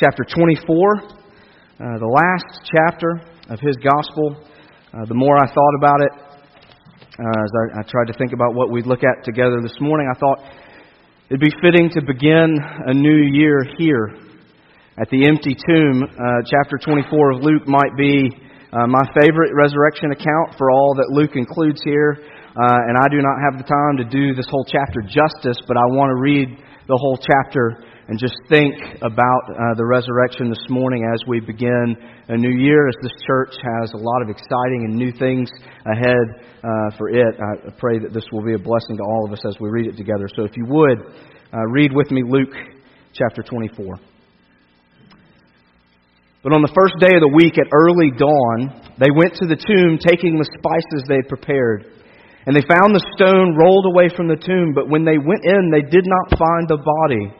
chapter 24, uh, the last chapter of his gospel. Uh, the more I thought about it, uh, as I, I, tried to think about what we'd look at together this morning, I thought it'd be fitting to begin a new year here at the empty tomb. Uh, chapter 24 of Luke might be uh, my favorite resurrection account for all that Luke includes here. Uh, and I do not have the time to do this whole chapter justice, but I want to read the whole chapter and just think about uh, the resurrection this morning as we begin a new year, as this church has a lot of exciting and new things ahead uh, for it. I pray that this will be a blessing to all of us as we read it together. So if you would, uh, read with me Luke chapter 24. But on the first day of the week at early dawn, they went to the tomb taking the spices they had prepared. And they found the stone rolled away from the tomb, but when they went in, they did not find the body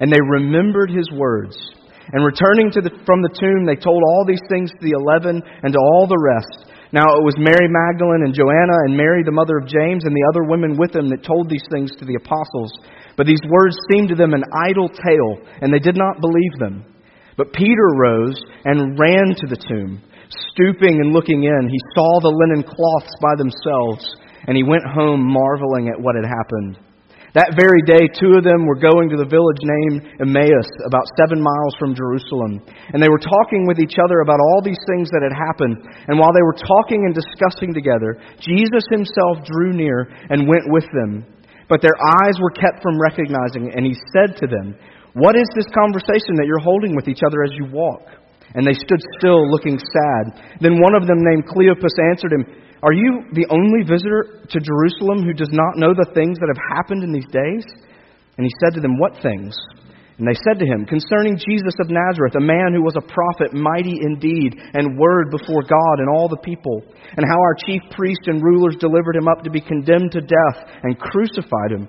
And they remembered his words. And returning the, from the tomb, they told all these things to the eleven and to all the rest. Now it was Mary Magdalene and Joanna and Mary, the mother of James, and the other women with them that told these things to the apostles. But these words seemed to them an idle tale, and they did not believe them. But Peter rose and ran to the tomb. Stooping and looking in, he saw the linen cloths by themselves, and he went home marveling at what had happened. That very day, two of them were going to the village named Emmaus, about seven miles from Jerusalem. And they were talking with each other about all these things that had happened. And while they were talking and discussing together, Jesus himself drew near and went with them. But their eyes were kept from recognizing, and he said to them, What is this conversation that you're holding with each other as you walk? And they stood still, looking sad. Then one of them, named Cleopas, answered him, are you the only visitor to Jerusalem who does not know the things that have happened in these days? And he said to them, What things? And they said to him, Concerning Jesus of Nazareth, a man who was a prophet, mighty indeed, and word before God and all the people, and how our chief priests and rulers delivered him up to be condemned to death and crucified him.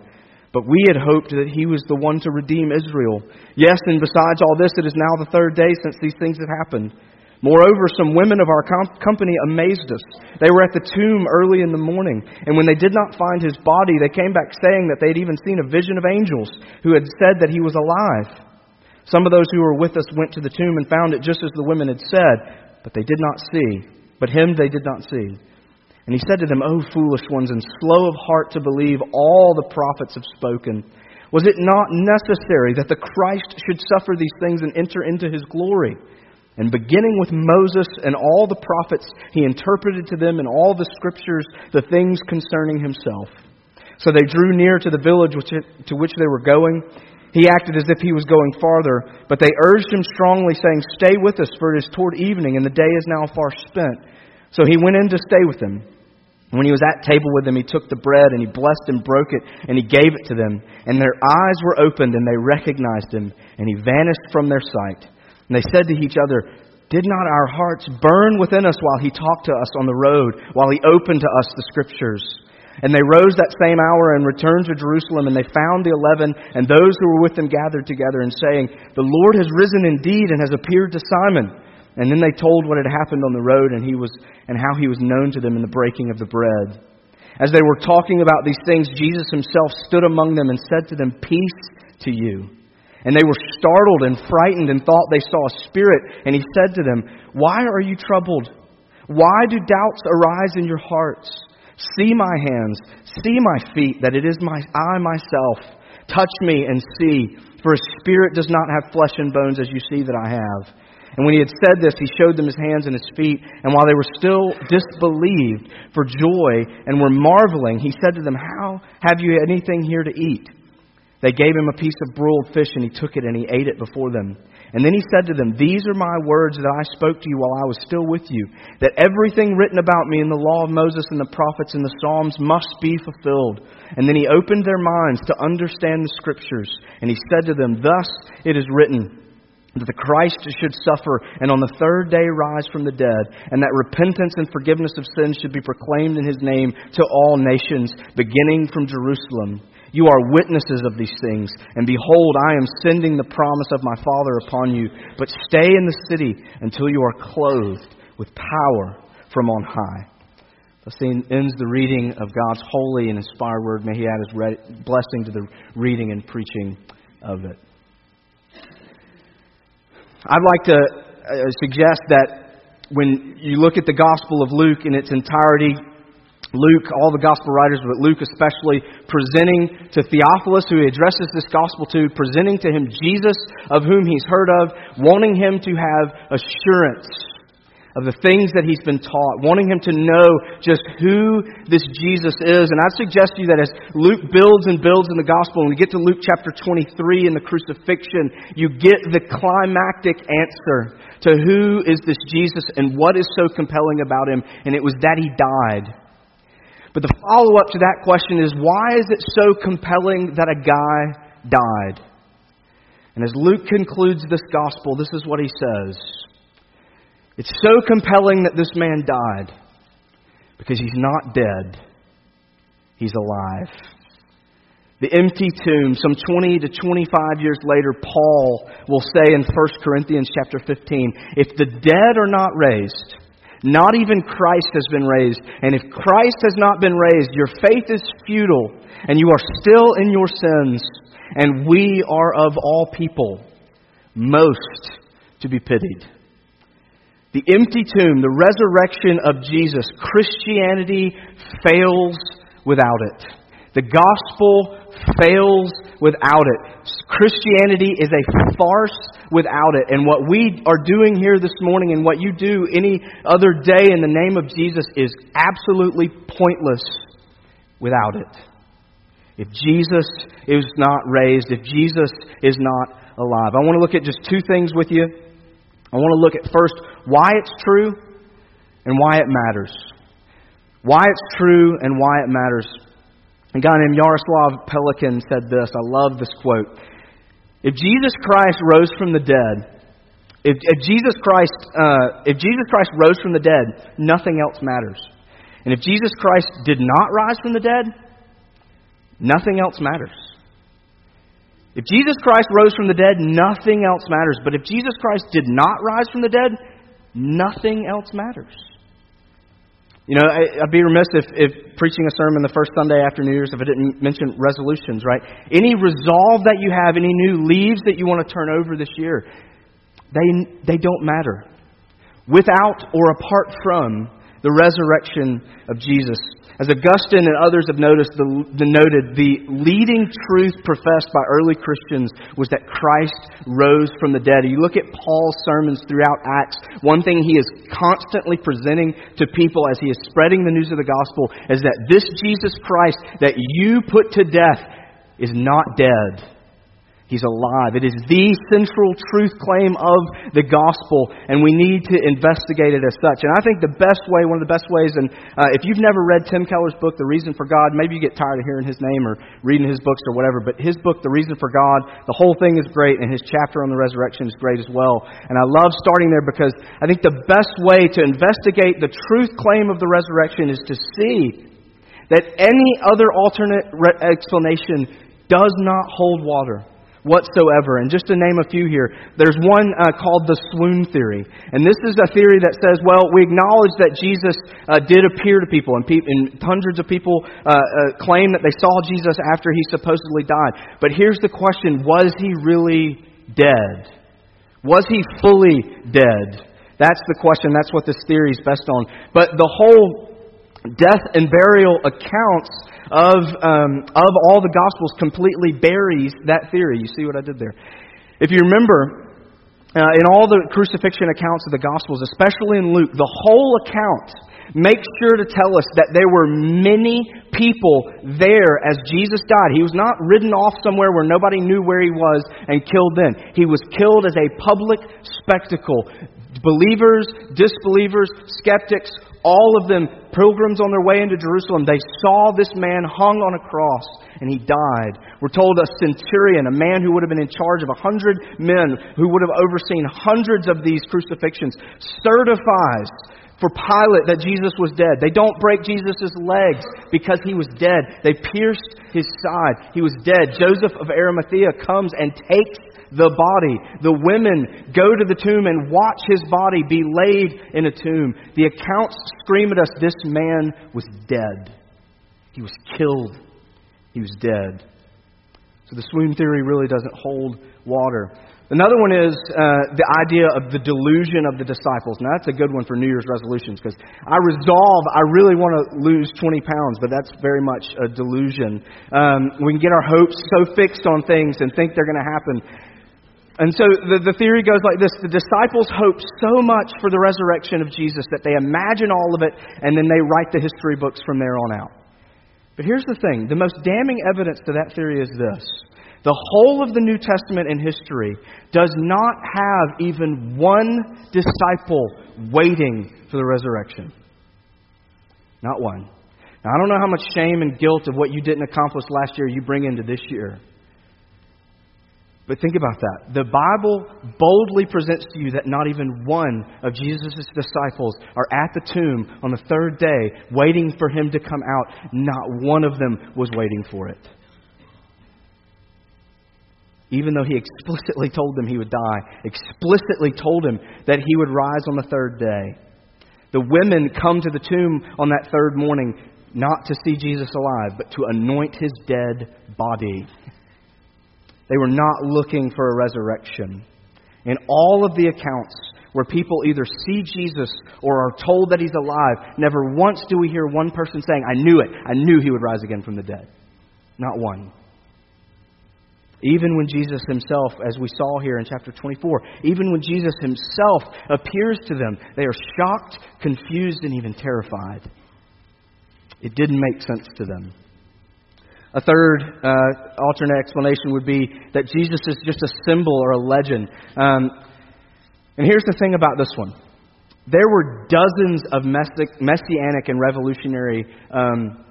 But we had hoped that he was the one to redeem Israel. Yes, and besides all this, it is now the third day since these things have happened. Moreover, some women of our company amazed us. They were at the tomb early in the morning, and when they did not find his body, they came back saying that they had even seen a vision of angels who had said that he was alive. Some of those who were with us went to the tomb and found it just as the women had said, but they did not see. But him they did not see. And he said to them, O foolish ones, and slow of heart to believe all the prophets have spoken. Was it not necessary that the Christ should suffer these things and enter into his glory? And beginning with Moses and all the prophets, he interpreted to them in all the scriptures the things concerning himself. So they drew near to the village which, to which they were going. He acted as if he was going farther, but they urged him strongly, saying, Stay with us, for it is toward evening, and the day is now far spent. So he went in to stay with them. When he was at table with them, he took the bread, and he blessed and broke it, and he gave it to them. And their eyes were opened, and they recognized him, and he vanished from their sight. And they said to each other, Did not our hearts burn within us while he talked to us on the road, while he opened to us the scriptures? And they rose that same hour and returned to Jerusalem, and they found the eleven and those who were with them gathered together, and saying, The Lord has risen indeed and has appeared to Simon. And then they told what had happened on the road and, he was, and how he was known to them in the breaking of the bread. As they were talking about these things, Jesus himself stood among them and said to them, Peace to you. And they were startled and frightened and thought they saw a spirit. And he said to them, Why are you troubled? Why do doubts arise in your hearts? See my hands, see my feet, that it is my I myself. Touch me and see, for a spirit does not have flesh and bones as you see that I have. And when he had said this, he showed them his hands and his feet. And while they were still disbelieved for joy and were marveling, he said to them, How have you anything here to eat? They gave him a piece of broiled fish, and he took it and he ate it before them. And then he said to them, These are my words that I spoke to you while I was still with you, that everything written about me in the law of Moses and the prophets and the Psalms must be fulfilled. And then he opened their minds to understand the Scriptures, and he said to them, Thus it is written, that the Christ should suffer and on the third day rise from the dead, and that repentance and forgiveness of sins should be proclaimed in his name to all nations, beginning from Jerusalem. You are witnesses of these things, and behold, I am sending the promise of my Father upon you. But stay in the city until you are clothed with power from on high. Thus ends the reading of God's holy and inspired word. May He add His blessing to the reading and preaching of it. I'd like to uh, suggest that when you look at the Gospel of Luke in its entirety, Luke, all the gospel writers, but Luke especially, presenting to Theophilus, who he addresses this gospel to, presenting to him Jesus, of whom he's heard of, wanting him to have assurance of the things that he's been taught, wanting him to know just who this Jesus is. And I suggest to you that as Luke builds and builds in the gospel, and we get to Luke chapter 23 in the crucifixion, you get the climactic answer to who is this Jesus and what is so compelling about him. And it was that he died. But the follow up to that question is why is it so compelling that a guy died? And as Luke concludes this gospel, this is what he says It's so compelling that this man died because he's not dead, he's alive. The empty tomb, some 20 to 25 years later, Paul will say in 1 Corinthians chapter 15, if the dead are not raised, not even Christ has been raised. And if Christ has not been raised, your faith is futile, and you are still in your sins. And we are of all people most to be pitied. The empty tomb, the resurrection of Jesus, Christianity fails without it. The gospel fails without it. Christianity is a farce without it. And what we are doing here this morning and what you do any other day in the name of Jesus is absolutely pointless without it. If Jesus is not raised, if Jesus is not alive. I want to look at just two things with you. I want to look at first why it's true and why it matters. Why it's true and why it matters. A guy named Jaroslav Pelikan said this. I love this quote. If Jesus Christ rose from the dead, if, if Jesus Christ, uh, if Jesus Christ rose from the dead, nothing else matters. And if Jesus Christ did not rise from the dead, nothing else matters. If Jesus Christ rose from the dead, nothing else matters. But if Jesus Christ did not rise from the dead, nothing else matters. You know, I, would be remiss if, if preaching a sermon the first Sunday after New Year's if I didn't mention resolutions, right? Any resolve that you have, any new leaves that you want to turn over this year, they, they don't matter. Without or apart from the resurrection of Jesus as Augustine and others have noticed, the, the noted, the leading truth professed by early Christians was that Christ rose from the dead. You look at Paul's sermons throughout Acts, one thing he is constantly presenting to people as he is spreading the news of the gospel is that this Jesus Christ that you put to death is not dead. He's alive. It is the central truth claim of the gospel, and we need to investigate it as such. And I think the best way, one of the best ways, and uh, if you've never read Tim Keller's book, The Reason for God, maybe you get tired of hearing his name or reading his books or whatever, but his book, The Reason for God, the whole thing is great, and his chapter on the resurrection is great as well. And I love starting there because I think the best way to investigate the truth claim of the resurrection is to see that any other alternate re- explanation does not hold water whatsoever. And just to name a few here, there's one uh, called the swoon theory. And this is a theory that says, well, we acknowledge that Jesus uh, did appear to people, and, pe- and hundreds of people uh, uh, claim that they saw Jesus after he supposedly died. But here's the question was he really dead? Was he fully dead? That's the question. That's what this theory is based on. But the whole death and burial accounts of, um, of all the Gospels completely buries that theory. You see what I did there? If you remember, uh, in all the crucifixion accounts of the Gospels, especially in Luke, the whole account makes sure to tell us that there were many people there as Jesus died. He was not ridden off somewhere where nobody knew where he was and killed then. He was killed as a public spectacle. Believers, disbelievers, skeptics, all of them pilgrims on their way into Jerusalem, they saw this man hung on a cross and he died. We're told a centurion, a man who would have been in charge of a hundred men, who would have overseen hundreds of these crucifixions, certifies for Pilate that Jesus was dead. They don't break Jesus' legs because he was dead. They pierced his side. He was dead. Joseph of Arimathea comes and takes the body. The women go to the tomb and watch his body be laid in a tomb. The accounts scream at us this man was dead. He was killed. He was dead. So the swoon theory really doesn't hold water. Another one is uh, the idea of the delusion of the disciples. Now, that's a good one for New Year's resolutions because I resolve, I really want to lose 20 pounds, but that's very much a delusion. Um, we can get our hopes so fixed on things and think they're going to happen. And so the, the theory goes like this the disciples hope so much for the resurrection of Jesus that they imagine all of it and then they write the history books from there on out. But here's the thing the most damning evidence to that theory is this the whole of the New Testament in history does not have even one disciple waiting for the resurrection. Not one. Now, I don't know how much shame and guilt of what you didn't accomplish last year you bring into this year. But think about that. The Bible boldly presents to you that not even one of Jesus' disciples are at the tomb on the third day waiting for him to come out. Not one of them was waiting for it even though he explicitly told them he would die, explicitly told him that he would rise on the third day. The women come to the tomb on that third morning not to see Jesus alive, but to anoint his dead body. They were not looking for a resurrection. In all of the accounts where people either see Jesus or are told that he's alive, never once do we hear one person saying, I knew it. I knew he would rise again from the dead. Not one. Even when Jesus himself, as we saw here in chapter 24, even when Jesus himself appears to them, they are shocked, confused, and even terrified. It didn't make sense to them. A third uh, alternate explanation would be that Jesus is just a symbol or a legend. Um, and here's the thing about this one there were dozens of messianic and revolutionary um,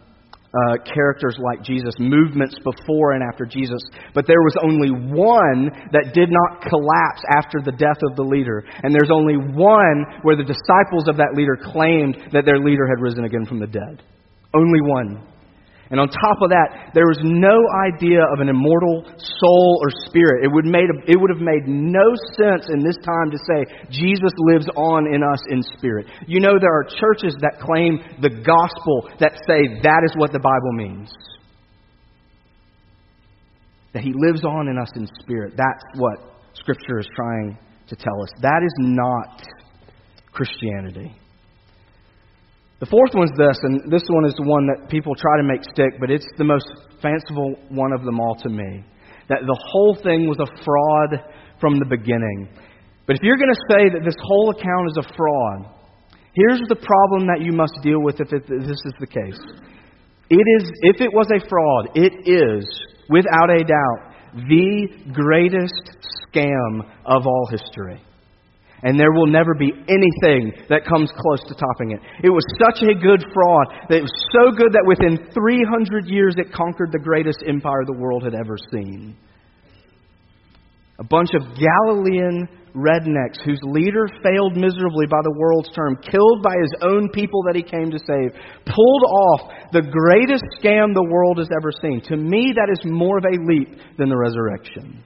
uh, characters like Jesus, movements before and after Jesus, but there was only one that did not collapse after the death of the leader. And there's only one where the disciples of that leader claimed that their leader had risen again from the dead. Only one. And on top of that, there was no idea of an immortal soul or spirit. It would, made, it would have made no sense in this time to say Jesus lives on in us in spirit. You know, there are churches that claim the gospel that say that is what the Bible means. That he lives on in us in spirit. That's what Scripture is trying to tell us. That is not Christianity. The fourth one's this, and this one is the one that people try to make stick, but it's the most fanciful one of them all to me. That the whole thing was a fraud from the beginning. But if you're going to say that this whole account is a fraud, here's the problem that you must deal with if, it, if this is the case. It is, if it was a fraud, it is, without a doubt, the greatest scam of all history. And there will never be anything that comes close to topping it. It was such a good fraud that it was so good that within 300 years it conquered the greatest empire the world had ever seen. A bunch of Galilean rednecks whose leader failed miserably by the world's term, killed by his own people that he came to save, pulled off the greatest scam the world has ever seen. To me, that is more of a leap than the resurrection.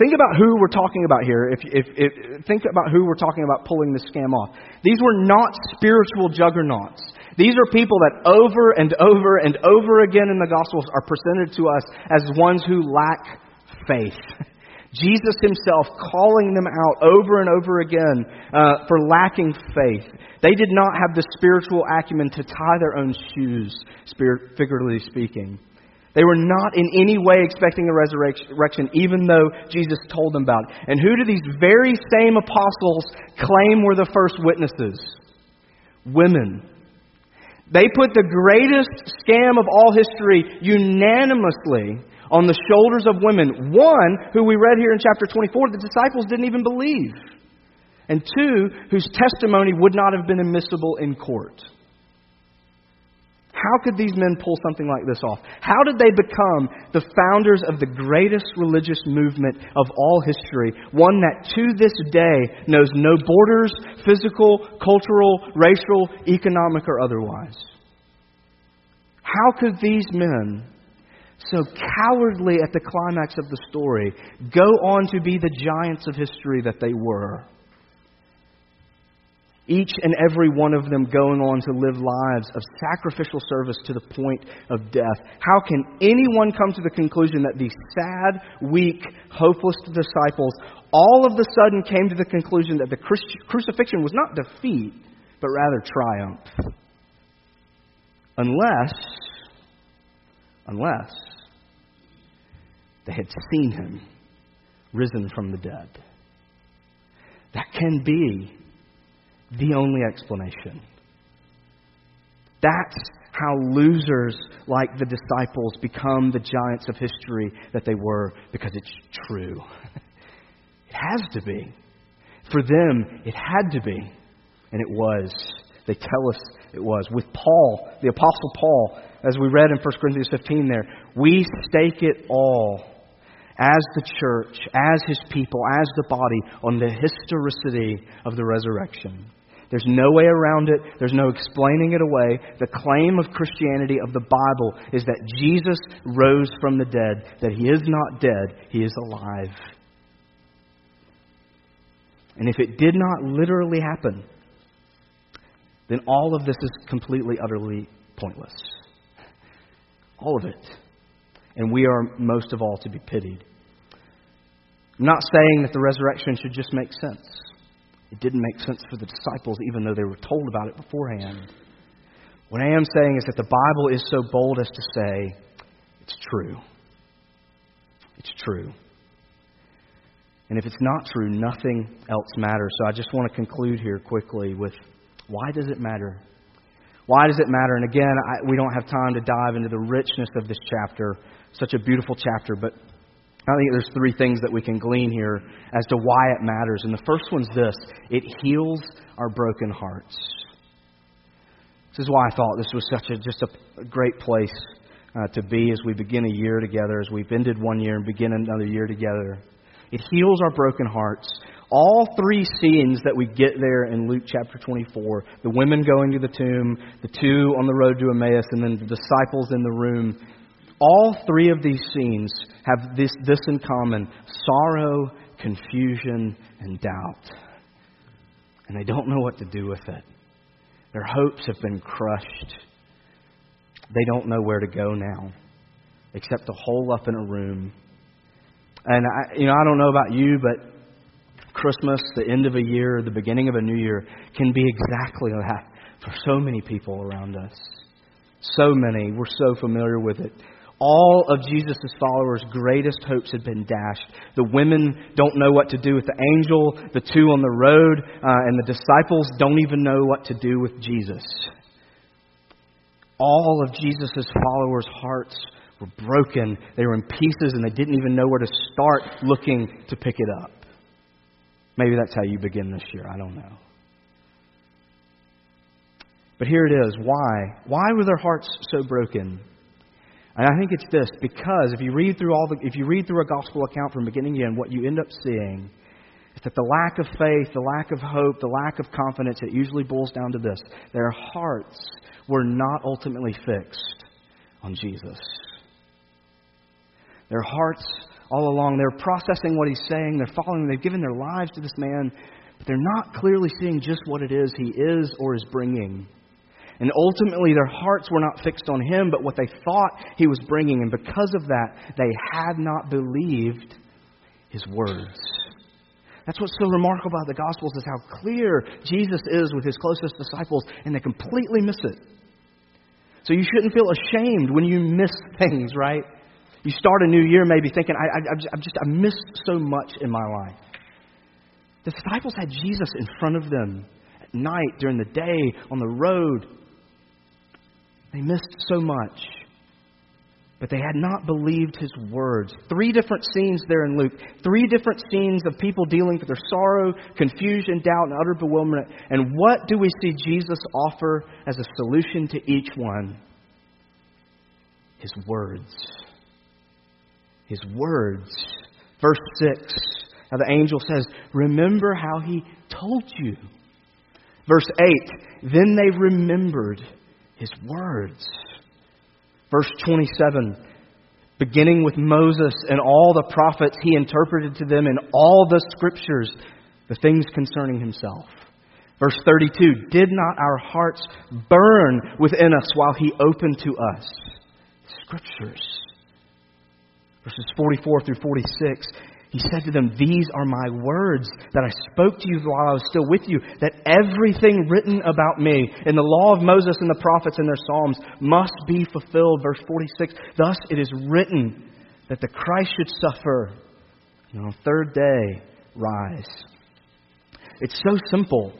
Think about who we're talking about here. If, if, if, think about who we're talking about pulling this scam off. These were not spiritual juggernauts. These are people that over and over and over again in the Gospels are presented to us as ones who lack faith. Jesus himself calling them out over and over again uh, for lacking faith. They did not have the spiritual acumen to tie their own shoes, spirit, figuratively speaking. They were not in any way expecting a resurrection, even though Jesus told them about it. And who do these very same apostles claim were the first witnesses? Women. They put the greatest scam of all history unanimously on the shoulders of women. One, who we read here in chapter 24, the disciples didn't even believe. And two, whose testimony would not have been admissible in court. How could these men pull something like this off? How did they become the founders of the greatest religious movement of all history, one that to this day knows no borders, physical, cultural, racial, economic, or otherwise? How could these men, so cowardly at the climax of the story, go on to be the giants of history that they were? Each and every one of them going on to live lives of sacrificial service to the point of death. How can anyone come to the conclusion that these sad, weak, hopeless disciples all of a sudden came to the conclusion that the crucifixion was not defeat, but rather triumph? Unless, unless they had seen him risen from the dead. That can be the only explanation. That's how losers like the disciples become the giants of history that they were because it's true. It has to be. For them, it had to be. And it was. They tell us it was. With Paul, the Apostle Paul, as we read in 1 Corinthians 15 there, we stake it all as the church, as his people, as the body, on the historicity of the resurrection. There's no way around it. There's no explaining it away. The claim of Christianity, of the Bible, is that Jesus rose from the dead, that he is not dead, he is alive. And if it did not literally happen, then all of this is completely, utterly pointless. All of it. And we are most of all to be pitied. I'm not saying that the resurrection should just make sense. It didn't make sense for the disciples, even though they were told about it beforehand. What I am saying is that the Bible is so bold as to say, it's true. It's true. And if it's not true, nothing else matters. So I just want to conclude here quickly with why does it matter? Why does it matter? And again, I, we don't have time to dive into the richness of this chapter, such a beautiful chapter, but I think there's three things that we can glean here as to why it matters. And the first one's this it heals our broken hearts. This is why I thought this was such a just a great place uh, to be as we begin a year together, as we've ended one year and begin another year together. It heals our broken hearts. All three scenes that we get there in Luke chapter 24 the women going to the tomb, the two on the road to Emmaus, and then the disciples in the room all three of these scenes have this, this in common sorrow, confusion, and doubt. And they don't know what to do with it. Their hopes have been crushed. They don't know where to go now, except to hole up in a room. And I, you know, I don't know about you, but Christmas, the end of a year, the beginning of a new year, can be exactly that for so many people around us. So many. We're so familiar with it all of Jesus' followers' greatest hopes had been dashed. The women don't know what to do with the angel, the two on the road, uh, and the disciples don't even know what to do with Jesus. All of Jesus' followers' hearts were broken. They were in pieces, and they didn't even know where to start looking to pick it up. Maybe that's how you begin this year. I don't know. But here it is. Why? Why were their hearts so broken? And I think it's this because if you read through all the if you read through a gospel account from beginning to end, what you end up seeing is that the lack of faith, the lack of hope, the lack of confidence, it usually boils down to this. Their hearts were not ultimately fixed on Jesus. Their hearts all along, they're processing what he's saying, they're following, they've given their lives to this man, but they're not clearly seeing just what it is he is or is bringing. And ultimately, their hearts were not fixed on him, but what they thought he was bringing. And because of that, they had not believed his words. That's what's so remarkable about the Gospels is how clear Jesus is with his closest disciples, and they completely miss it. So you shouldn't feel ashamed when you miss things, right? You start a new year maybe thinking, I, I, I've just I missed so much in my life. The disciples had Jesus in front of them at night, during the day, on the road. They missed so much. But they had not believed his words. Three different scenes there in Luke. Three different scenes of people dealing with their sorrow, confusion, doubt, and utter bewilderment. And what do we see Jesus offer as a solution to each one? His words. His words. Verse 6, how the angel says, Remember how he told you. Verse 8, then they remembered his words. Verse 27, beginning with Moses and all the prophets, he interpreted to them in all the scriptures the things concerning himself. Verse 32 Did not our hearts burn within us while he opened to us scriptures? Verses 44 through 46 he said to them, These are my words that I spoke to you while I was still with you, that everything written about me in the law of Moses and the prophets and their Psalms must be fulfilled. Verse 46 Thus it is written that the Christ should suffer, and on the third day rise. It's so simple,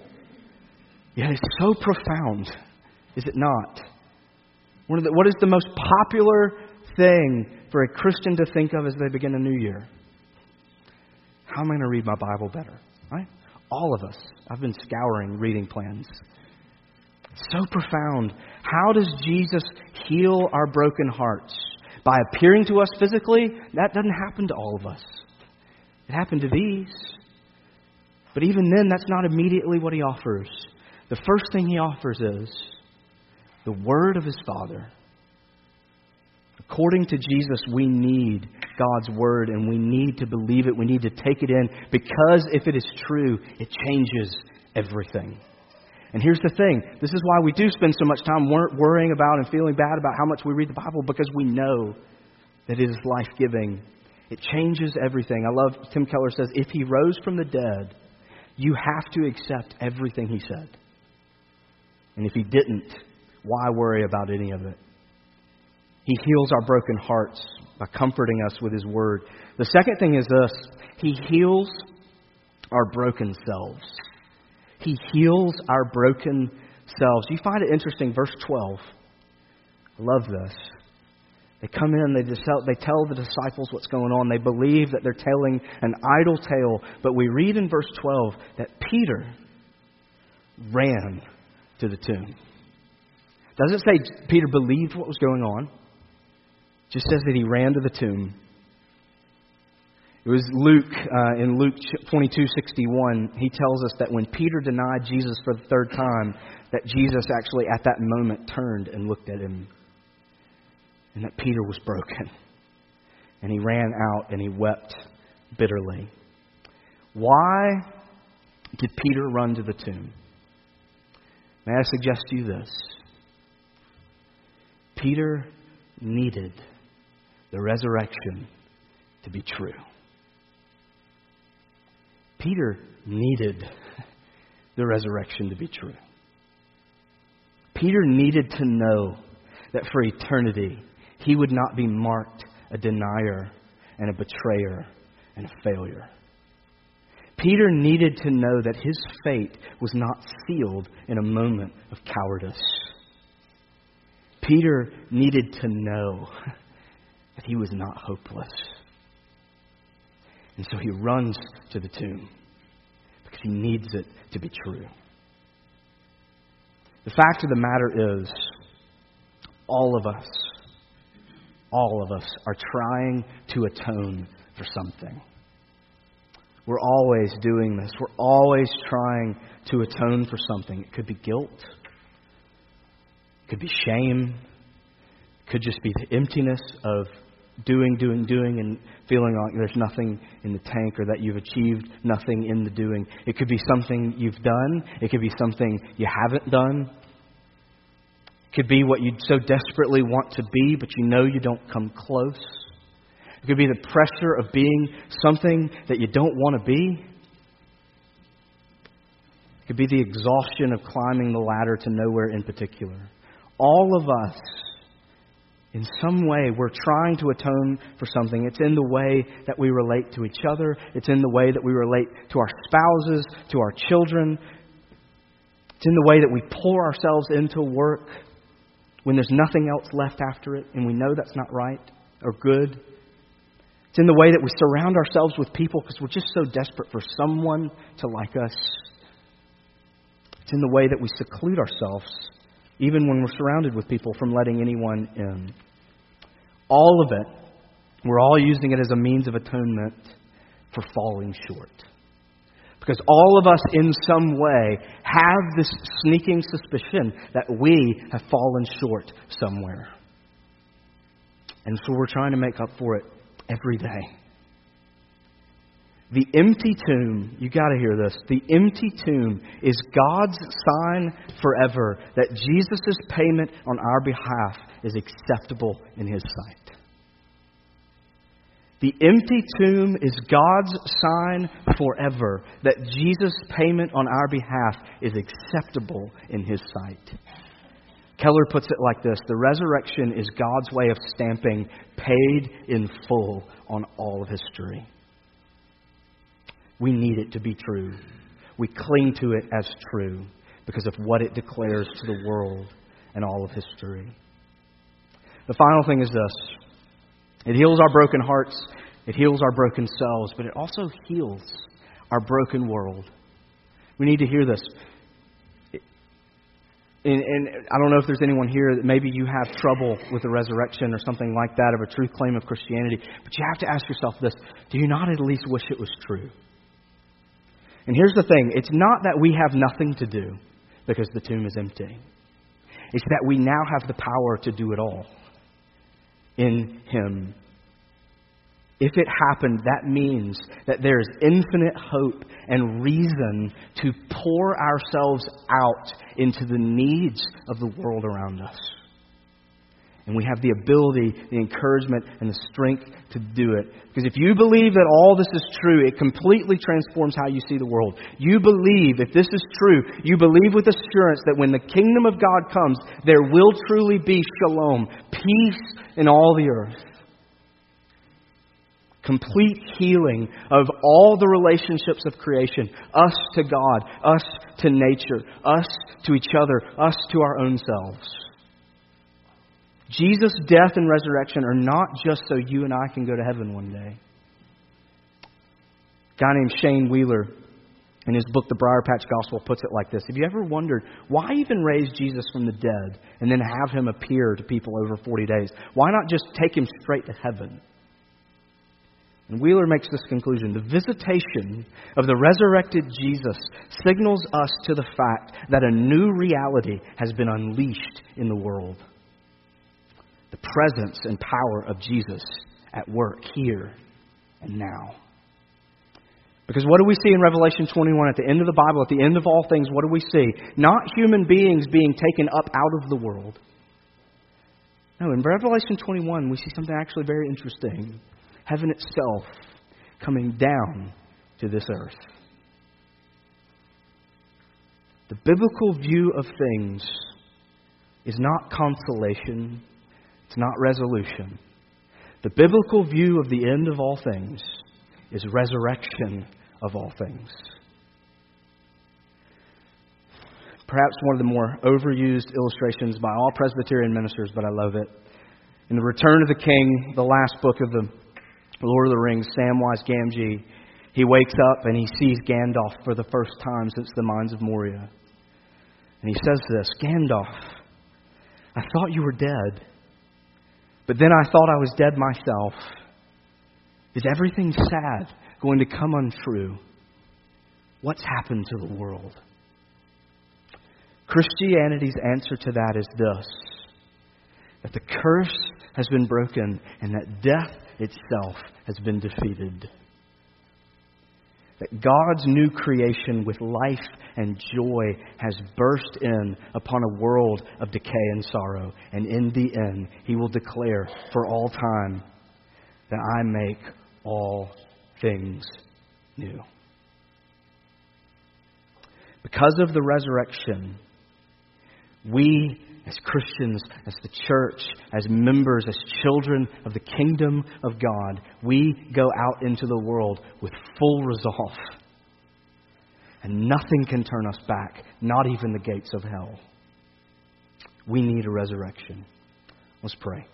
yet it's so profound, is it not? What is the most popular thing for a Christian to think of as they begin a new year? How am I going to read my Bible better? Right? All of us. I've been scouring reading plans. So profound. How does Jesus heal our broken hearts? By appearing to us physically? That doesn't happen to all of us. It happened to these. But even then, that's not immediately what he offers. The first thing he offers is the word of his Father. According to Jesus, we need God's word and we need to believe it. We need to take it in because if it is true, it changes everything. And here's the thing this is why we do spend so much time worrying about and feeling bad about how much we read the Bible because we know that it is life giving. It changes everything. I love, Tim Keller says, if he rose from the dead, you have to accept everything he said. And if he didn't, why worry about any of it? He heals our broken hearts by comforting us with His Word. The second thing is this He heals our broken selves. He heals our broken selves. You find it interesting, verse 12. I love this. They come in, they, tell, they tell the disciples what's going on. They believe that they're telling an idle tale. But we read in verse 12 that Peter ran to the tomb. Does it say Peter believed what was going on? Just says that he ran to the tomb. It was Luke, uh, in Luke 22:61, he tells us that when Peter denied Jesus for the third time, that Jesus actually at that moment turned and looked at him. And that Peter was broken. And he ran out and he wept bitterly. Why did Peter run to the tomb? May I suggest to you this? Peter needed the resurrection to be true. Peter needed the resurrection to be true. Peter needed to know that for eternity he would not be marked a denier and a betrayer and a failure. Peter needed to know that his fate was not sealed in a moment of cowardice. Peter needed to know that he was not hopeless. And so he runs to the tomb because he needs it to be true. The fact of the matter is, all of us, all of us are trying to atone for something. We're always doing this. We're always trying to atone for something. It could be guilt, it could be shame, it could just be the emptiness of doing, doing, doing, and feeling like there's nothing in the tank or that you've achieved nothing in the doing. It could be something you've done, it could be something you haven't done. It could be what you so desperately want to be, but you know you don't come close. It could be the pressure of being something that you don't want to be. It could be the exhaustion of climbing the ladder to nowhere in particular. All of us in some way, we're trying to atone for something. It's in the way that we relate to each other, it's in the way that we relate to our spouses, to our children. It's in the way that we pour ourselves into work when there's nothing else left after it and we know that's not right or good. It's in the way that we surround ourselves with people because we're just so desperate for someone to like us. It's in the way that we seclude ourselves even when we're surrounded with people, from letting anyone in. All of it, we're all using it as a means of atonement for falling short. Because all of us, in some way, have this sneaking suspicion that we have fallen short somewhere. And so we're trying to make up for it every day. The empty tomb, you got to hear this. The empty tomb is God's sign forever that Jesus' payment on our behalf is acceptable in His sight. The empty tomb is God's sign forever that Jesus' payment on our behalf is acceptable in His sight. Keller puts it like this The resurrection is God's way of stamping paid in full on all of history. We need it to be true. We cling to it as true because of what it declares to the world and all of history. The final thing is this it heals our broken hearts, it heals our broken selves, but it also heals our broken world. We need to hear this. And, and, I don't know if there's anyone here that maybe you have trouble with the resurrection or something like that of a truth claim of Christianity, but you have to ask yourself this do you not at least wish it was true? And here's the thing it's not that we have nothing to do because the tomb is empty, it's that we now have the power to do it all in Him. If it happened, that means that there is infinite hope and reason to pour ourselves out into the needs of the world around us. And we have the ability, the encouragement, and the strength to do it. Because if you believe that all this is true, it completely transforms how you see the world. You believe, if this is true, you believe with assurance that when the kingdom of God comes, there will truly be shalom, peace in all the earth. Complete healing of all the relationships of creation us to God, us to nature, us to each other, us to our own selves. Jesus' death and resurrection are not just so you and I can go to heaven one day. A guy named Shane Wheeler, in his book, The Briar Patch Gospel, puts it like this Have you ever wondered why even raise Jesus from the dead and then have him appear to people over 40 days? Why not just take him straight to heaven? And Wheeler makes this conclusion the visitation of the resurrected Jesus signals us to the fact that a new reality has been unleashed in the world presence and power of Jesus at work here and now. Because what do we see in Revelation 21 at the end of the Bible, at the end of all things? What do we see? Not human beings being taken up out of the world. No, in Revelation 21, we see something actually very interesting heaven itself coming down to this earth. The biblical view of things is not consolation, it's not resolution. The biblical view of the end of all things is resurrection of all things. Perhaps one of the more overused illustrations by all Presbyterian ministers, but I love it. In The Return of the King, the last book of the Lord of the Rings, Samwise Gamgee, he wakes up and he sees Gandalf for the first time since the Mines of Moria. And he says this Gandalf, I thought you were dead. But then I thought I was dead myself. Is everything sad going to come untrue? What's happened to the world? Christianity's answer to that is this that the curse has been broken and that death itself has been defeated that God's new creation with life and joy has burst in upon a world of decay and sorrow. And in the end, he will declare for all time that I make all things new. Because of the resurrection, we as Christians, as the church, as members, as children of the kingdom of God, we go out into the world with full resolve. And nothing can turn us back, not even the gates of hell. We need a resurrection. Let's pray.